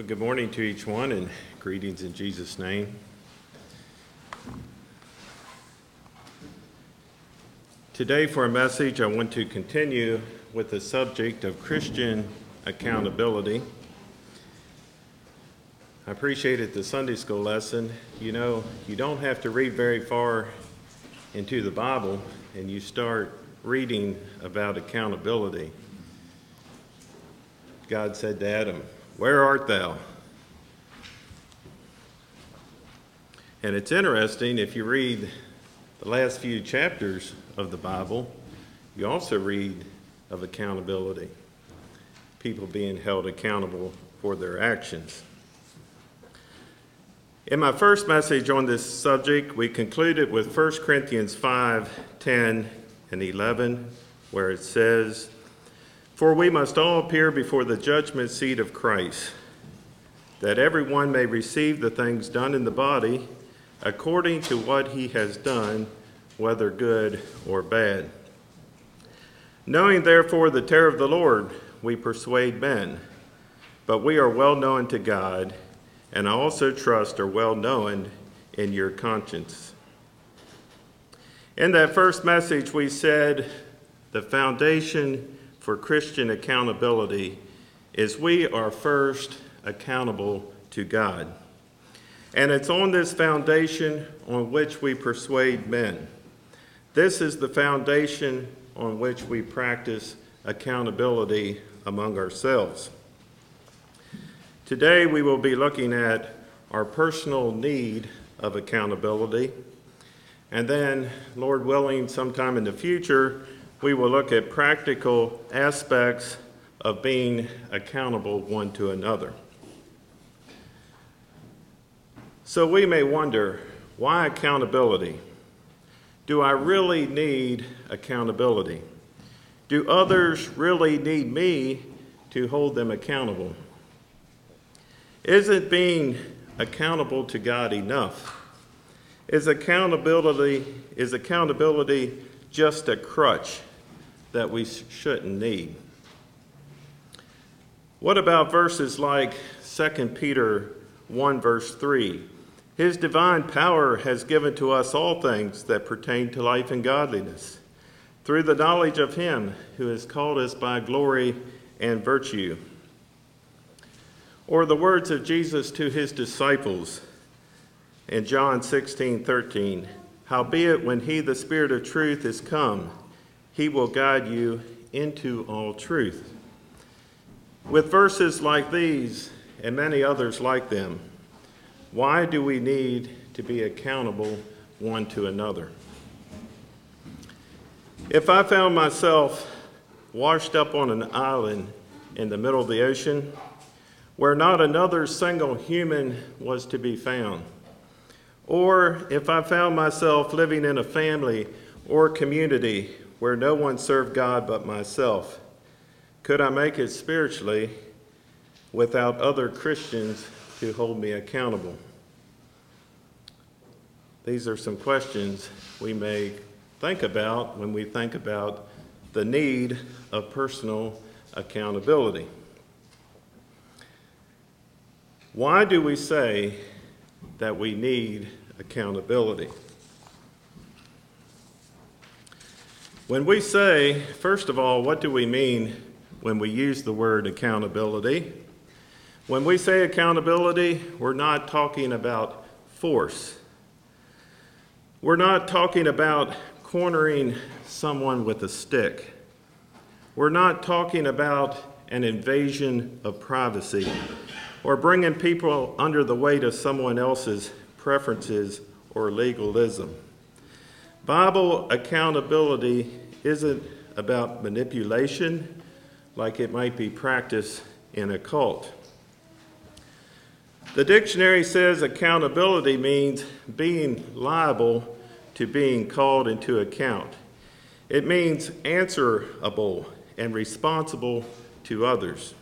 Well, good morning to each one and greetings in Jesus' name. Today, for a message, I want to continue with the subject of Christian accountability. I appreciated the Sunday school lesson. You know, you don't have to read very far into the Bible and you start reading about accountability. God said to Adam, Where art thou? And it's interesting if you read the last few chapters of the Bible, you also read of accountability, people being held accountable for their actions. In my first message on this subject, we concluded with 1 Corinthians 5 10 and 11, where it says, For we must all appear before the judgment seat of Christ, that everyone may receive the things done in the body according to what he has done, whether good or bad. Knowing therefore the terror of the Lord, we persuade men, but we are well known to God, and I also trust are well known in your conscience. In that first message, we said the foundation for Christian accountability is we are first accountable to God. And it's on this foundation on which we persuade men. This is the foundation on which we practice accountability among ourselves. Today, we will be looking at our personal need of accountability. And then, Lord willing, sometime in the future, we will look at practical aspects of being accountable one to another. So we may wonder why accountability? Do I really need accountability? Do others really need me to hold them accountable? Isn't being accountable to God enough? Is accountability is accountability just a crutch that we shouldn't need? What about verses like 2 Peter 1 verse 3? His divine power has given to us all things that pertain to life and godliness, through the knowledge of Him who has called us by glory and virtue. Or the words of Jesus to His disciples in John 16 13. Howbeit, when He, the Spirit of truth, is come, He will guide you into all truth. With verses like these and many others like them, why do we need to be accountable one to another? If I found myself washed up on an island in the middle of the ocean where not another single human was to be found, or if I found myself living in a family or community where no one served God but myself, could I make it spiritually without other Christians to hold me accountable? These are some questions we may think about when we think about the need of personal accountability. Why do we say that we need accountability? When we say, first of all, what do we mean when we use the word accountability? When we say accountability, we're not talking about force. We're not talking about cornering someone with a stick. We're not talking about an invasion of privacy or bringing people under the weight of someone else's preferences or legalism. Bible accountability isn't about manipulation like it might be practiced in a cult. The dictionary says accountability means being liable to being called into account. It means answerable and responsible to others.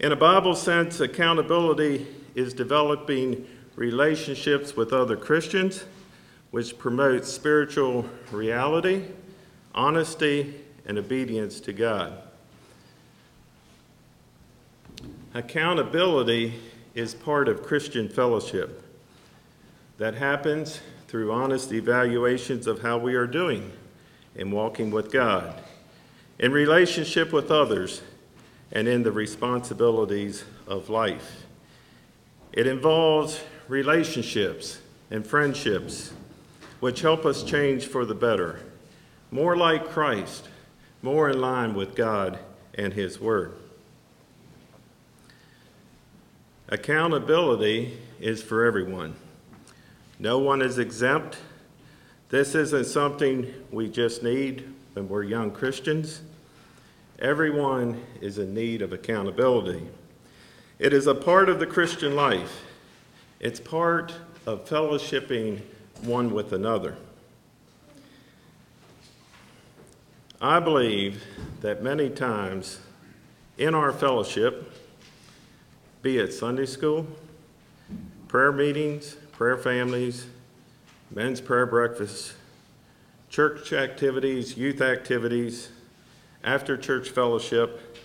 In a Bible sense, accountability is developing relationships with other Christians, which promotes spiritual reality, honesty, and obedience to God. Accountability is part of Christian fellowship that happens through honest evaluations of how we are doing in walking with God, in relationship with others, and in the responsibilities of life. It involves relationships and friendships which help us change for the better, more like Christ, more in line with God and His Word. Accountability is for everyone. No one is exempt. This isn't something we just need when we're young Christians. Everyone is in need of accountability. It is a part of the Christian life. It's part of fellowshipping one with another. I believe that many times in our fellowship, be it Sunday school, prayer meetings, prayer families, men's prayer breakfasts, church activities, youth activities, after church fellowship,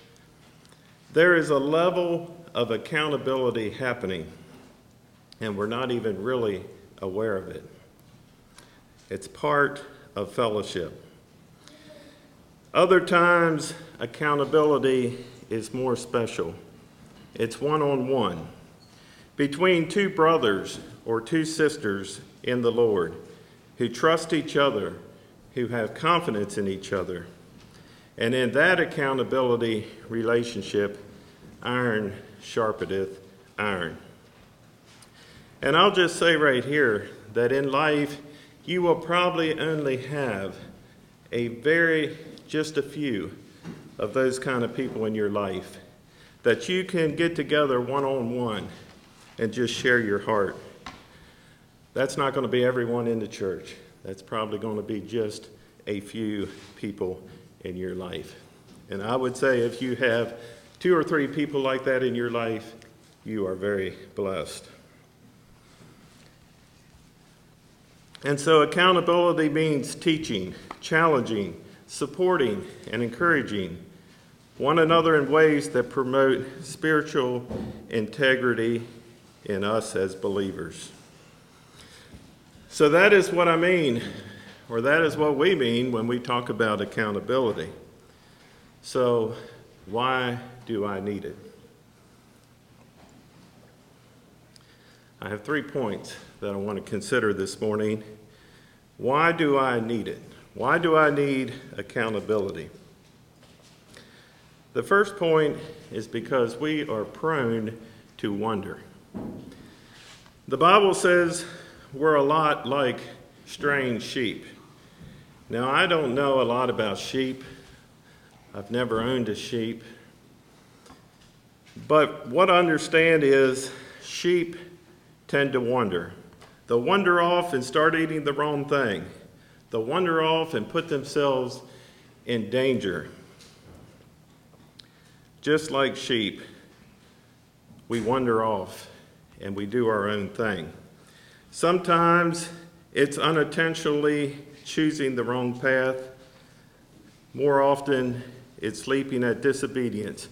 there is a level of accountability happening, and we're not even really aware of it. It's part of fellowship. Other times, accountability is more special. It's one on one between two brothers or two sisters in the Lord who trust each other, who have confidence in each other. And in that accountability relationship, iron sharpeneth iron. And I'll just say right here that in life, you will probably only have a very, just a few of those kind of people in your life that you can get together one on one and just share your heart. That's not going to be everyone in the church. That's probably going to be just a few people in your life. And I would say if you have two or three people like that in your life, you are very blessed. And so accountability means teaching, challenging, supporting, and encouraging one another in ways that promote spiritual integrity in us as believers. So that is what I mean, or that is what we mean when we talk about accountability. So, why do I need it? I have three points that I want to consider this morning. Why do I need it? Why do I need accountability? The first point is because we are prone to wonder. The Bible says we're a lot like strange sheep. Now, I don't know a lot about sheep. I've never owned a sheep. But what I understand is sheep tend to wander. They'll wander off and start eating the wrong thing. They'll wander off and put themselves in danger. Just like sheep, we wander off and we do our own thing. Sometimes it's unintentionally choosing the wrong path. More often, it's leaping at disobedience,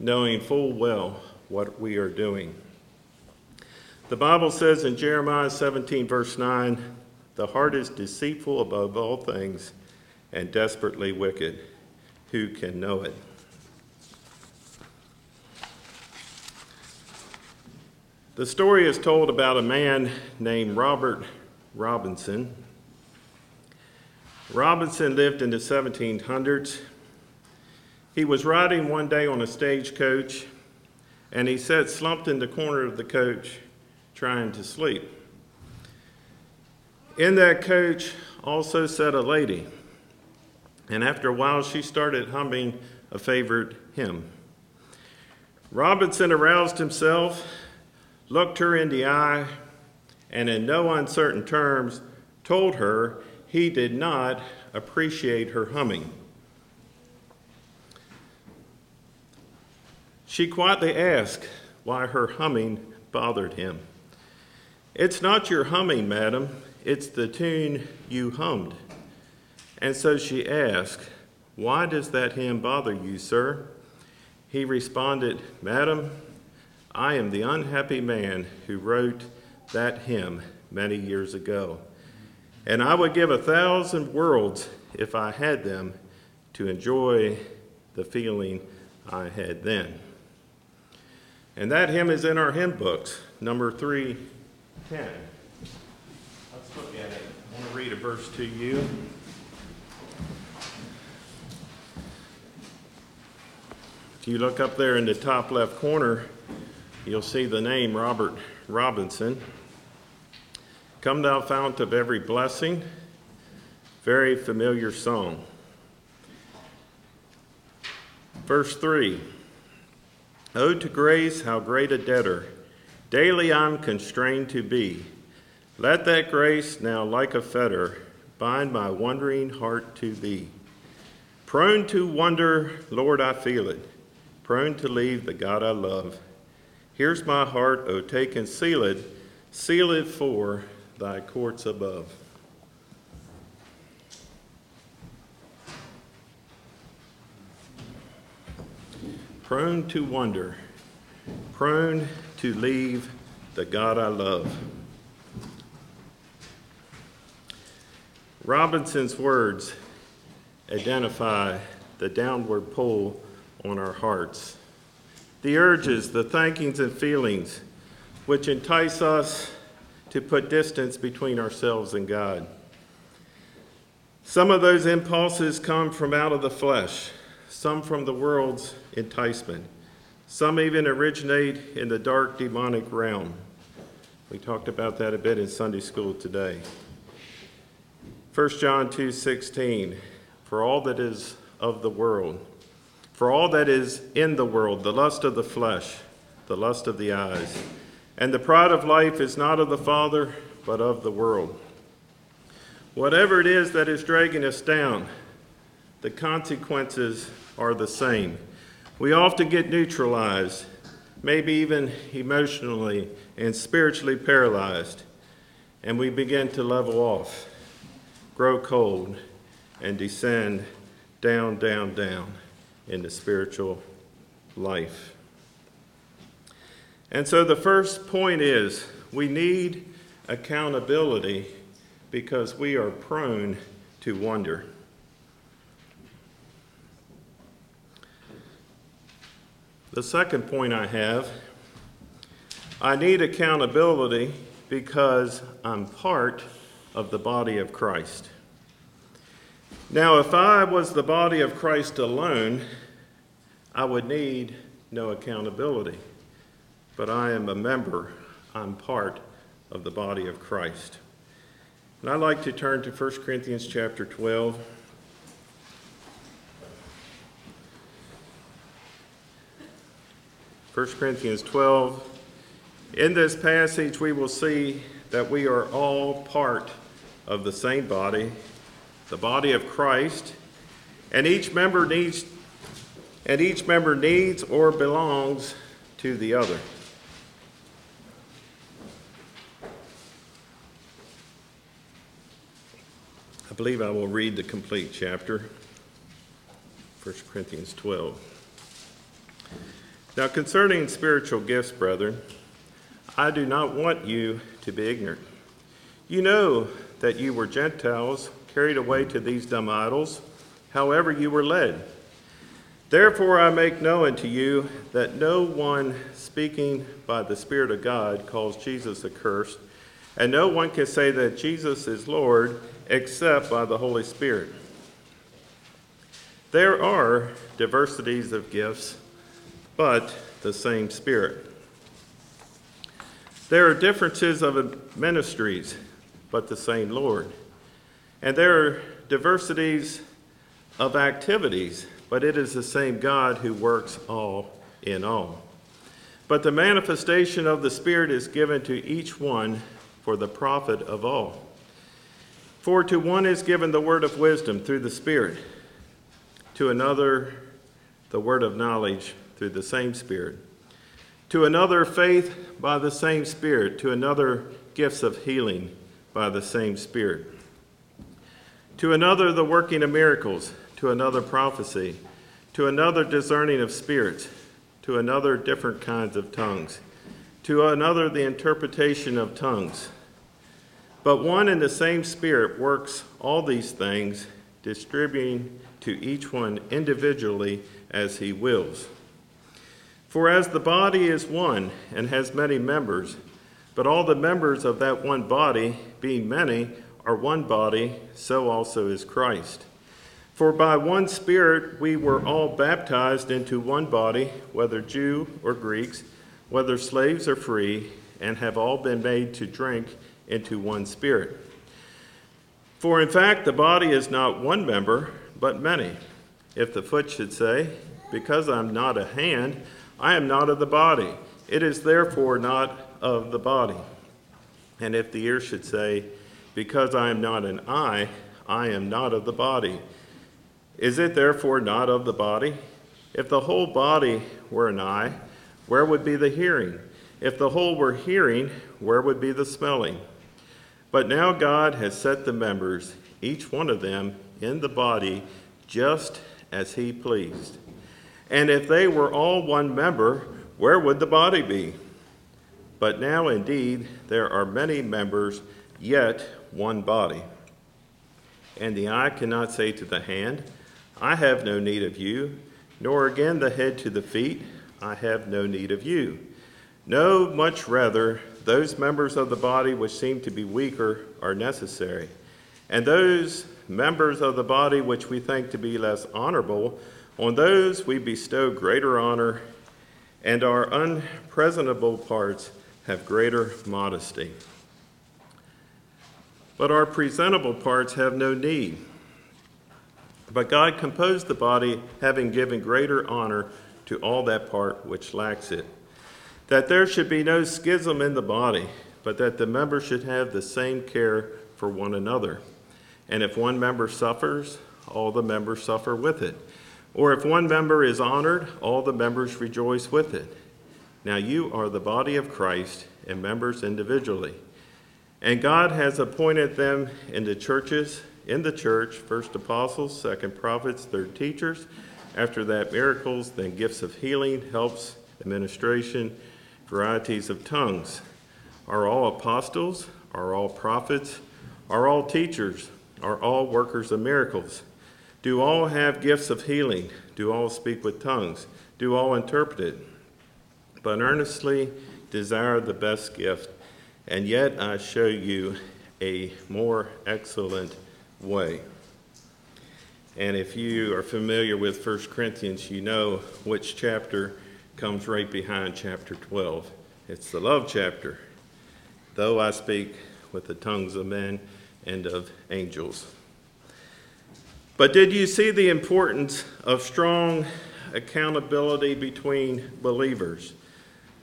knowing full well what we are doing. The Bible says in Jeremiah 17, verse 9, the heart is deceitful above all things and desperately wicked. Who can know it? The story is told about a man named Robert Robinson. Robinson lived in the 1700s. He was riding one day on a stagecoach and he sat slumped in the corner of the coach trying to sleep. In that coach also sat a lady, and after a while she started humming a favorite hymn. Robinson aroused himself looked her in the eye, and in no uncertain terms told her he did not appreciate her humming. She quietly asked why her humming bothered him. It's not your humming, madam, it's the tune you hummed. And so she asked, Why does that hymn bother you, sir? He responded, Madam, I am the unhappy man who wrote that hymn many years ago. And I would give a thousand worlds if I had them to enjoy the feeling I had then. And that hymn is in our hymn books, number 310. Let's look at it. I want to read a verse to you. If you look up there in the top left corner, you'll see the name Robert Robinson. Come thou fount of every blessing, very familiar song. Verse 3 Ode to grace, how great a debtor, daily I'm constrained to be. Let that grace now, like a fetter, bind my wondering heart to thee. Prone to wonder, Lord, I feel it, prone to leave the God I love. Here's my heart, O take and seal it, seal it for thy courts above. Prone to wonder, prone to leave the God I love. Robinson's words identify the downward pull on our hearts, the urges, the thankings, and feelings which entice us to put distance between ourselves and God. Some of those impulses come from out of the flesh, some from the world's enticement, some even originate in the dark demonic realm. We talked about that a bit in Sunday school today. 1 John 2:16 For all that is of the world for all that is in the world the lust of the flesh the lust of the eyes and the pride of life is not of the father but of the world whatever it is that is dragging us down the consequences are the same we often get neutralized maybe even emotionally and spiritually paralyzed and we begin to level off grow cold, and descend down, down, down into spiritual life. And so the first point is we need accountability because we are prone to wonder. The second point I have I need accountability because I'm part of the body of Christ. Now, if I was the body of Christ alone, I would need no accountability. But I am a member, I'm part of the body of Christ. And I'd like to turn to 1 Corinthians chapter 12. First Corinthians 12. In this passage, we will see that we are all part of the same body, the body of Christ, and each member needs and each member needs or belongs to the other. I believe I will read the complete chapter, 1 Corinthians 12. Now, concerning spiritual gifts, brethren, I do not want you to be ignorant. You know that you were Gentiles, carried away to these dumb idols, however you were led. Therefore, I make known to you that no one speaking by the Spirit of God calls Jesus accursed, and no one can say that Jesus is Lord except by the Holy Spirit. There are diversities of gifts, but the same Spirit. There are differences of ministries but the same Lord. And there are diversities of activities, but it is the same God who works all in all. But the manifestation of the Spirit is given to each one for the profit of all. For to one is given the word of wisdom through the Spirit, to another, the word of knowledge through the same Spirit, to another, faith by the same Spirit, to another, gifts of healing by the same Spirit. To another, the working of miracles, to another, prophecy, to another, discerning of spirits, to another different kinds of tongues, to another the interpretation of tongues. But one and the same Spirit works all these things, distributing to each one individually as he wills. For as the body is one and has many members, but all the members of that one body, being many, are one body, so also is Christ. For by one Spirit we were all baptized into one body, whether Jew or Greeks, whether slaves or free, and have all been made to drink into one Spirit. For in fact, the body is not one member, but many. If the foot should say, Because I'm not a hand, I am not of the body, it is therefore not of the body. And if the ear should say, Because I am not an eye, I am not of the body, is it therefore not of the body? If the whole body were an eye, where would be the hearing? If the whole were hearing, where would be the smelling? But now God has set the members, each one of them, in the body just as he pleased. And if they were all one member, where would the body be? But now indeed there are many members, yet one body. And the eye cannot say to the hand, I have no need of you, nor again the head to the feet, I have no need of you. No, much rather, those members of the body which seem to be weaker are necessary, and those members of the body which we think to be less honorable, on those we bestow greater honor, and our unpresentable parts have greater modesty. But our presentable parts have no need. But God composed the body, having given greater honor to all that part which lacks it, that there should be no schism in the body, but that the members should have the same care for one another. And if one member suffers, all the members suffer with it. Or if one member is honored, all the members rejoice with it. Now you are the body of Christ and members individually. And God has appointed them in the churches, in the church, first apostles, second prophets, third teachers, after that miracles, then gifts of healing, helps, administration, varieties of tongues. Are all apostles? Are all prophets? Are all teachers? Are all workers of miracles? Do all have gifts of healing? Do all speak with tongues? Do all interpret it? But earnestly desire the best gift and yet I show you a more excellent way. And if you are familiar with 1 Corinthians, you know which chapter comes right behind chapter 12. It's the love chapter. Though I speak with the tongues of men and of angels. But did you see the importance of strong accountability between believers?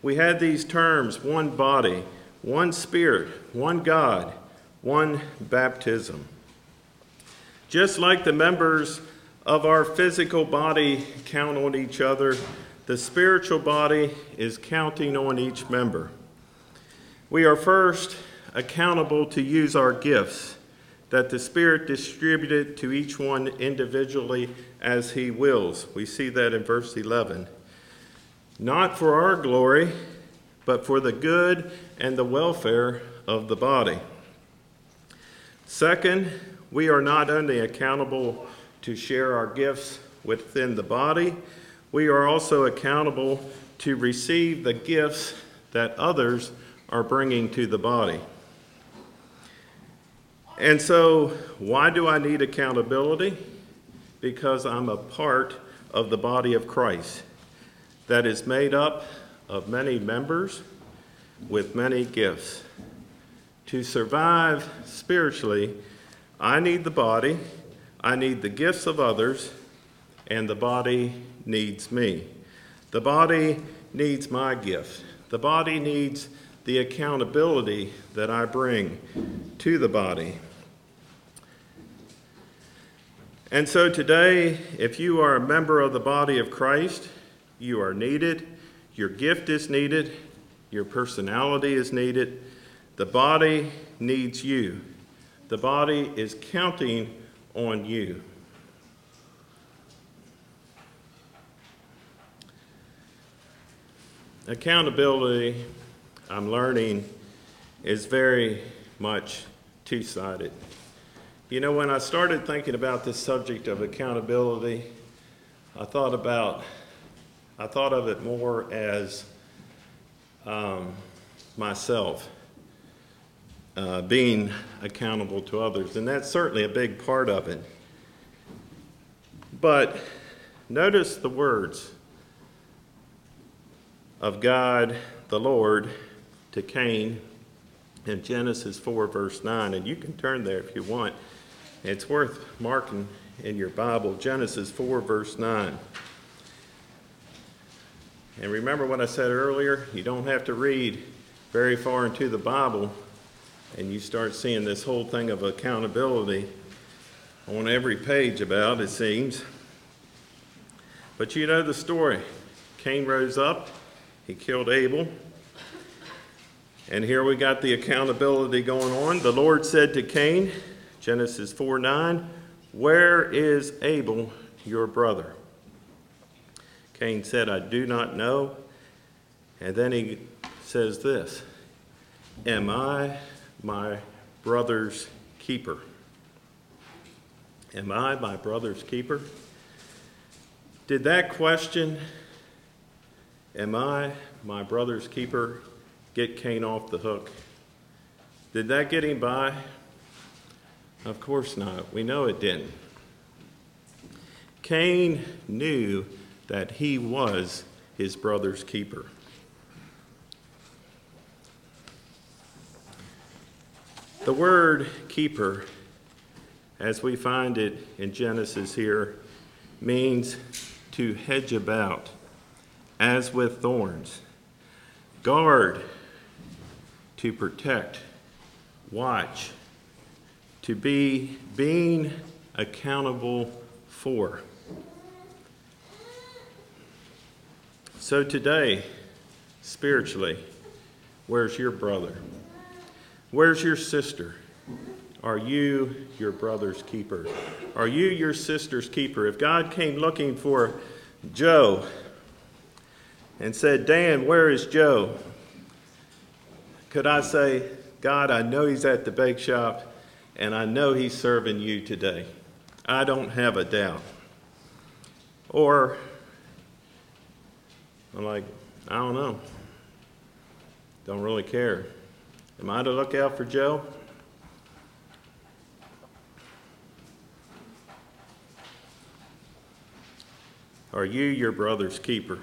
We had these terms one body, one Spirit, one God, one baptism. Just like the members of our physical body count on each other, the spiritual body is counting on each member. We are first accountable to use our gifts that the Spirit distributed to each one individually as He wills. We see that in verse 11. Not for our glory, but for the good and the welfare of the body. Second, we are not only accountable to share our gifts within the body, we are also accountable to receive the gifts that others are bringing to the body. And so, why do I need accountability? Because I'm a part of the body of Christ that is made up of many members with many gifts. To survive spiritually, I need the body, I need the gifts of others, and the body needs me. The body needs my gift. The body needs the accountability that I bring to the body. And so today, if you are a member of the body of Christ, you are needed your gift is needed, your personality is needed. The body needs you. The body is counting on you. accountability, I'm learning, is very much two sided. You know, when I started thinking about this subject of accountability, I thought about, I thought of it more as um, myself uh, being accountable to others, and that's certainly a big part of it. But notice the words of God the Lord to Cain in Genesis 4, verse 9, and you can turn there if you want. It's worth marking in your Bible, Genesis 4, verse 9. And remember what I said earlier? You don't have to read very far into the Bible, and you start seeing this whole thing of accountability on every page about, it seems. But you know the story. Cain rose up, he killed Abel. And here we got the accountability going on. The Lord said to Cain, Genesis 4 9, Where is Abel, your brother? Cain said, I do not know. And then he says this Am I my brother's keeper? Am I my brother's keeper? Did that question, Am I my brother's keeper, get Cain off the hook? Did that get him by? Of course not. We know it didn't. Cain knew that he was his brother's keeper. The word keeper, as we find it in Genesis here, means to hedge about, as with thorns, guard, to protect, watch, to be being accountable for. So today, spiritually, where's your brother? Where's your sister? Are you your brother's keeper? Are you your sister's keeper? If God came looking for Joe and said, Dan, where is Joe? Could I say, God, I know he's at the bake shop and I know he's serving you today. I don't have a doubt. Or, I'm like, I don't know. Don't really care. Am I to look out for Joe? Are you your brother's keeper?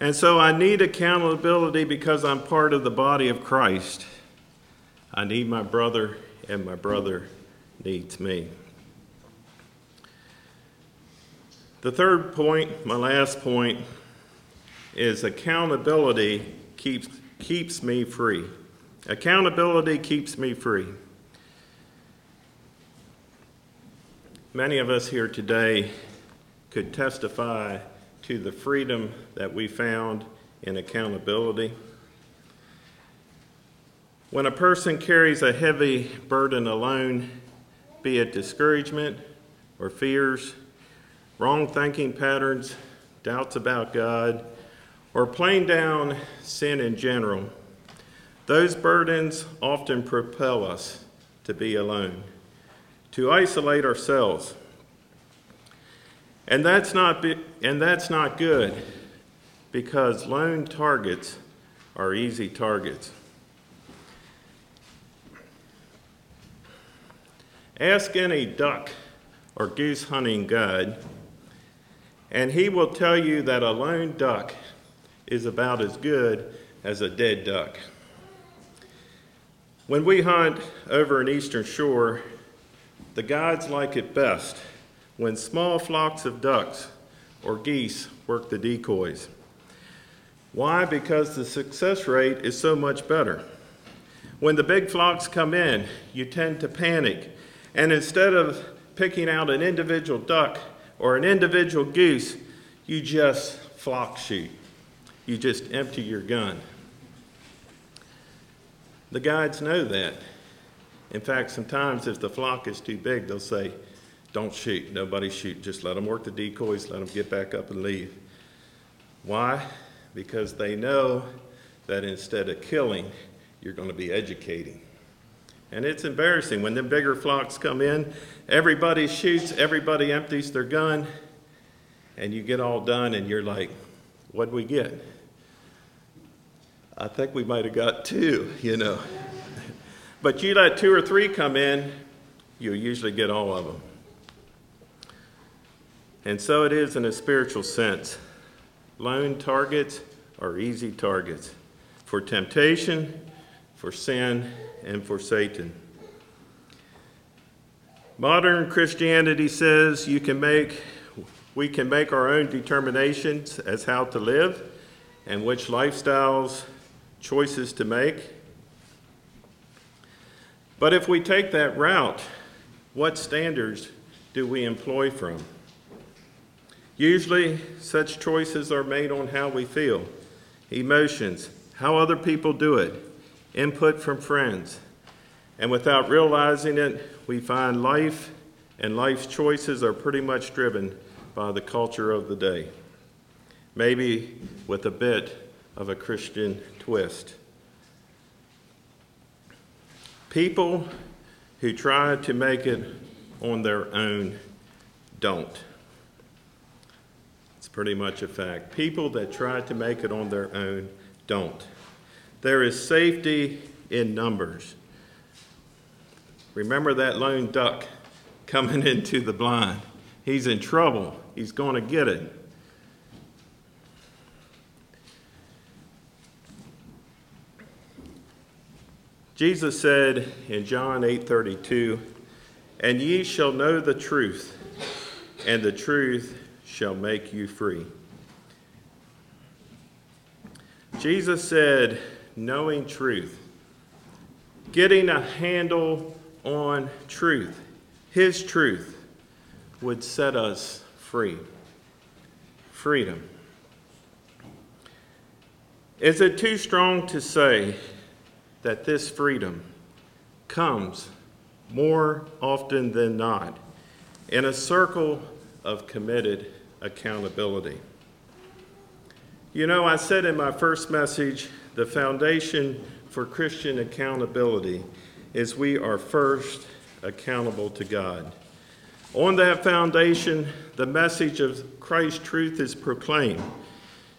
And so I need accountability because I'm part of the body of Christ. I need my brother, and my brother needs me. The third point, my last point, is accountability keeps, keeps me free. Accountability keeps me free. Many of us here today could testify to the freedom that we found in accountability. When a person carries a heavy burden alone, be it discouragement or fears, wrong thinking patterns, doubts about God, or plain down sin in general, those burdens often propel us to be alone, to isolate ourselves and that's not, be, and that's not good because lone targets are easy targets. Ask any duck or goose hunting guide, and he will tell you that a lone duck is about as good as a dead duck. When we hunt over an eastern shore, the guides like it best when small flocks of ducks or geese work the decoys. Why? Because the success rate is so much better. When the big flocks come in, you tend to panic, and instead of picking out an individual duck or an individual goose, you just flock shoot. You just empty your gun. The guides know that. In fact, sometimes if the flock is too big, they'll say, don't shoot. Nobody shoot. Just let them work the decoys, let them get back up and leave. Why? because they know that instead of killing, you're going to be educating. And it's embarrassing when the bigger flocks come in, everybody shoots, everybody empties their gun, and you get all done and you're like, what'd we get? I think we might have got two, you know. But you let two or three come in, you usually get all of them. And so it is in a spiritual sense. Lone targets are easy targets for temptation, for sin, and for Satan. Modern Christianity says you can make, we can make our own determinations as how to live and which lifestyles, choices to make. But if we take that route, what standards do we employ from? Usually, such choices are made on how we feel, emotions, how other people do it, input from friends. And without realizing it, we find life and life's choices are pretty much driven by the culture of the day, maybe with a bit of a Christian twist. People who try to make it on their own don't. It's pretty much a fact. People that try to make it on their own don't. There is safety in numbers. Remember that lone duck coming into the blind. He's in trouble. He's going to get it. Jesus said in John 8:32, "And ye shall know the truth, and the truth shall make you free." Jesus said, knowing truth, getting a handle on truth, his truth would set us free. Freedom. Is it too strong to say that this freedom comes more often than not in a circle of committed accountability. You know, I said in my first message the foundation for Christian accountability is we are first accountable to God. On that foundation, the message of Christ's truth is proclaimed.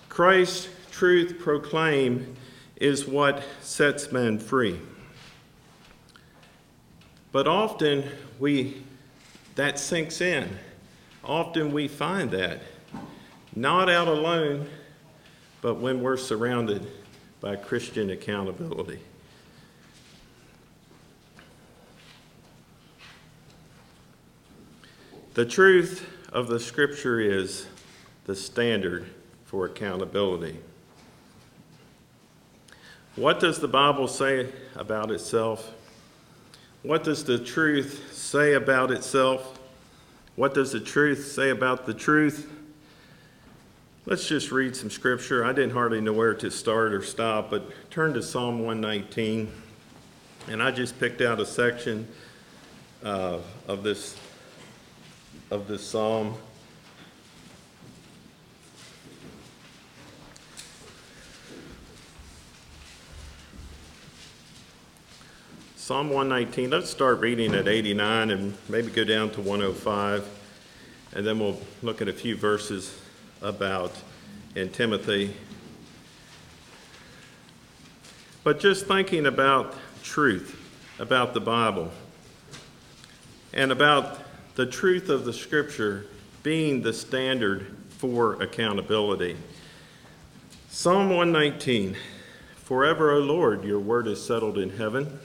Christ's truth proclaimed is what sets men free. But often we that sinks in. Often we find that not out alone, but when we're surrounded by Christian accountability. The truth of the scripture is the standard for accountability. What does the Bible say about itself? What does the truth say about itself? What does the truth say about the truth? Let's just read some scripture. I didn't hardly know where to start or stop, but turn to Psalm 119. And I just picked out a section uh, of this of this psalm. Psalm 119, let's start reading at 89 and maybe go down to 105, and then we'll look at a few verses about in Timothy. But just thinking about truth, about the Bible, and about the truth of the Scripture being the standard for accountability. Psalm 119 Forever, O Lord, your word is settled in heaven.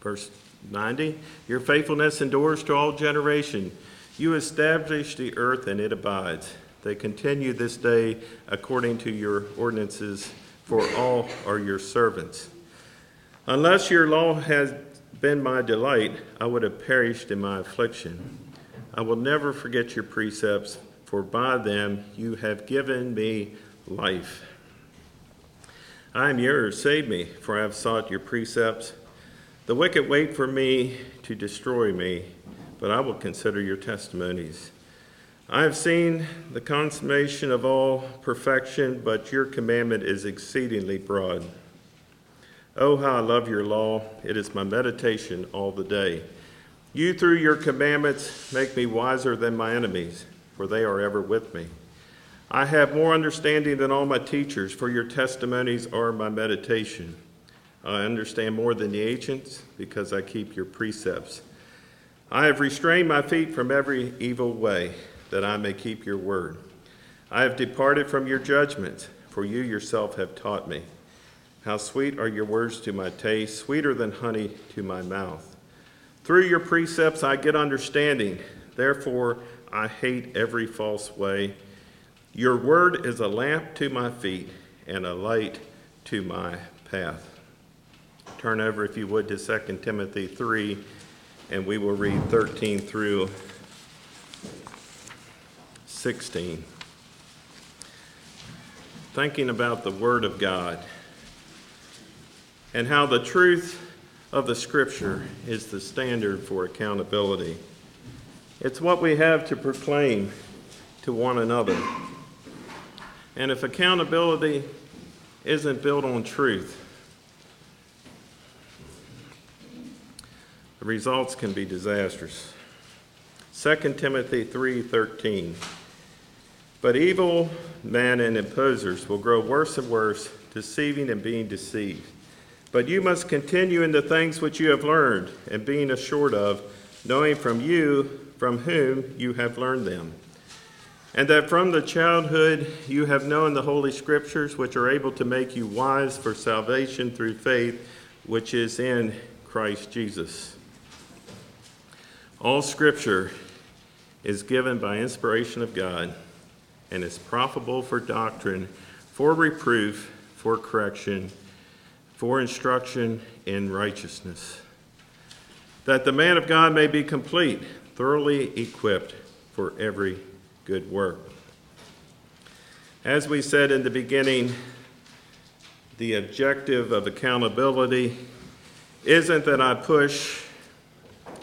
Verse 90 Your faithfulness endures to all generation. You establish the earth and it abides. They continue this day according to your ordinances, for all are your servants. Unless your law has been my delight, I would have perished in my affliction. I will never forget your precepts, for by them you have given me life. I am yours, save me, for I have sought your precepts. The wicked wait for me to destroy me, but I will consider your testimonies. I have seen the consummation of all perfection, but your commandment is exceedingly broad. Oh, how I love your law! It is my meditation all the day. You, through your commandments, make me wiser than my enemies, for they are ever with me. I have more understanding than all my teachers, for your testimonies are my meditation. I understand more than the ancients, because I keep your precepts. I have restrained my feet from every evil way, that I may keep your word. I have departed from your judgments, for you yourself have taught me. How sweet are your words to my taste, sweeter than honey to my mouth. Through your precepts I get understanding, therefore I hate every false way. Your word is a lamp to my feet and a light to my path. Turn over, if you would, to 2 Timothy 3, and we will read 13 through 16. Thinking about the Word of God and how the truth of the Scripture is the standard for accountability. It's what we have to proclaim to one another. And if accountability isn't built on truth, the results can be disastrous. 2 Timothy 3:13 But evil men and imposers will grow worse and worse, deceiving and being deceived. But you must continue in the things which you have learned, and being assured of, knowing from you from whom you have learned them. And that from the childhood you have known the Holy Scriptures, which are able to make you wise for salvation through faith, which is in Christ Jesus. All Scripture is given by inspiration of God and is profitable for doctrine, for reproof, for correction for instruction in righteousness, that the man of God may be complete, thoroughly equipped for every good work. As we said in the beginning, the objective of accountability isn't that I push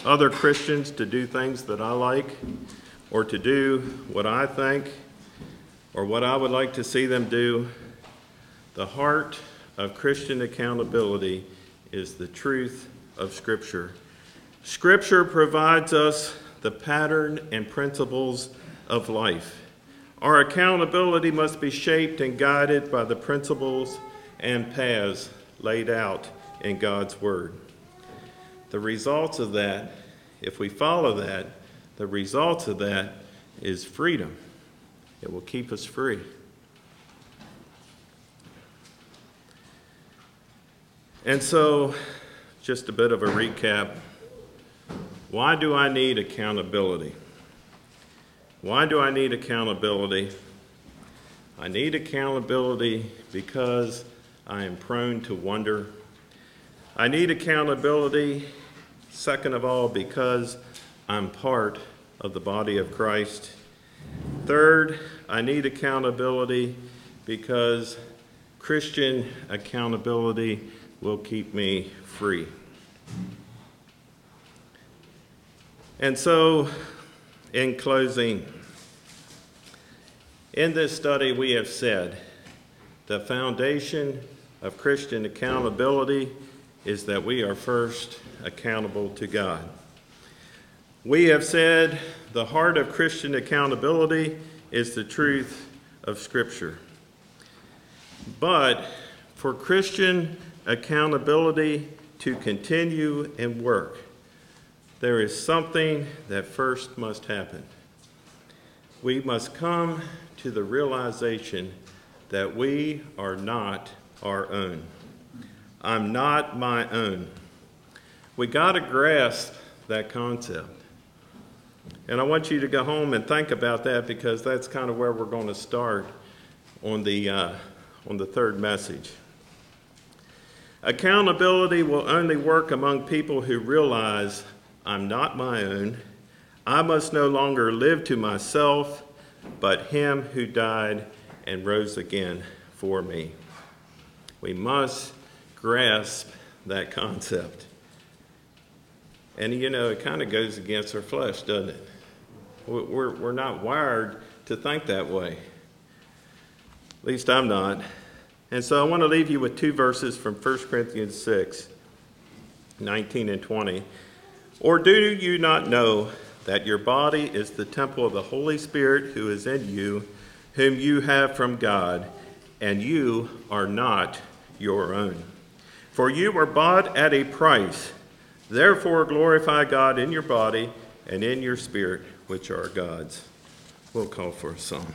other Christians to do things that I like or to do what I think or what I would like to see them do. The heart of Christian accountability is the truth of Scripture. Scripture provides us the pattern and principles of life. Our accountability must be shaped and guided by the principles and paths laid out in God's Word. The results of that, if we follow that, the results of that is freedom. It will keep us free. And so, just a bit of a recap. Why do I need accountability? Why do I need accountability? I need accountability because I am prone to wonder. I need accountability, second of all, because I'm part of the body of Christ. Third, I need accountability because Christian accountability will keep me free. And so, in closing, in this study, we have said the foundation of Christian accountability is that we are first accountable to God. We have said the heart of Christian accountability is the truth of Scripture. But for Christian accountability to continue and work, there is something that first must happen. We must come to the realization that we are not our own. I'm not my own. We got to grasp that concept. And I want you to go home and think about that because that's kind of where we're going to start on the, uh, on the third message. Accountability will only work among people who realize I'm not my own. I must no longer live to myself, but him who died and rose again for me. We must grasp that concept. And you know, it kind of goes against our flesh, doesn't it? We- We're, we're not wired to think that way. At least I'm not. And so I want to leave you with two verses from 1 Corinthians 6, 19 and 20. Or do you not know that your body is the temple of the Holy Spirit who is in you, whom you have from God, and you are not your own? For you were bought at a price. Therefore glorify God in your body and in your spirit, which are God's. We'll call for a song.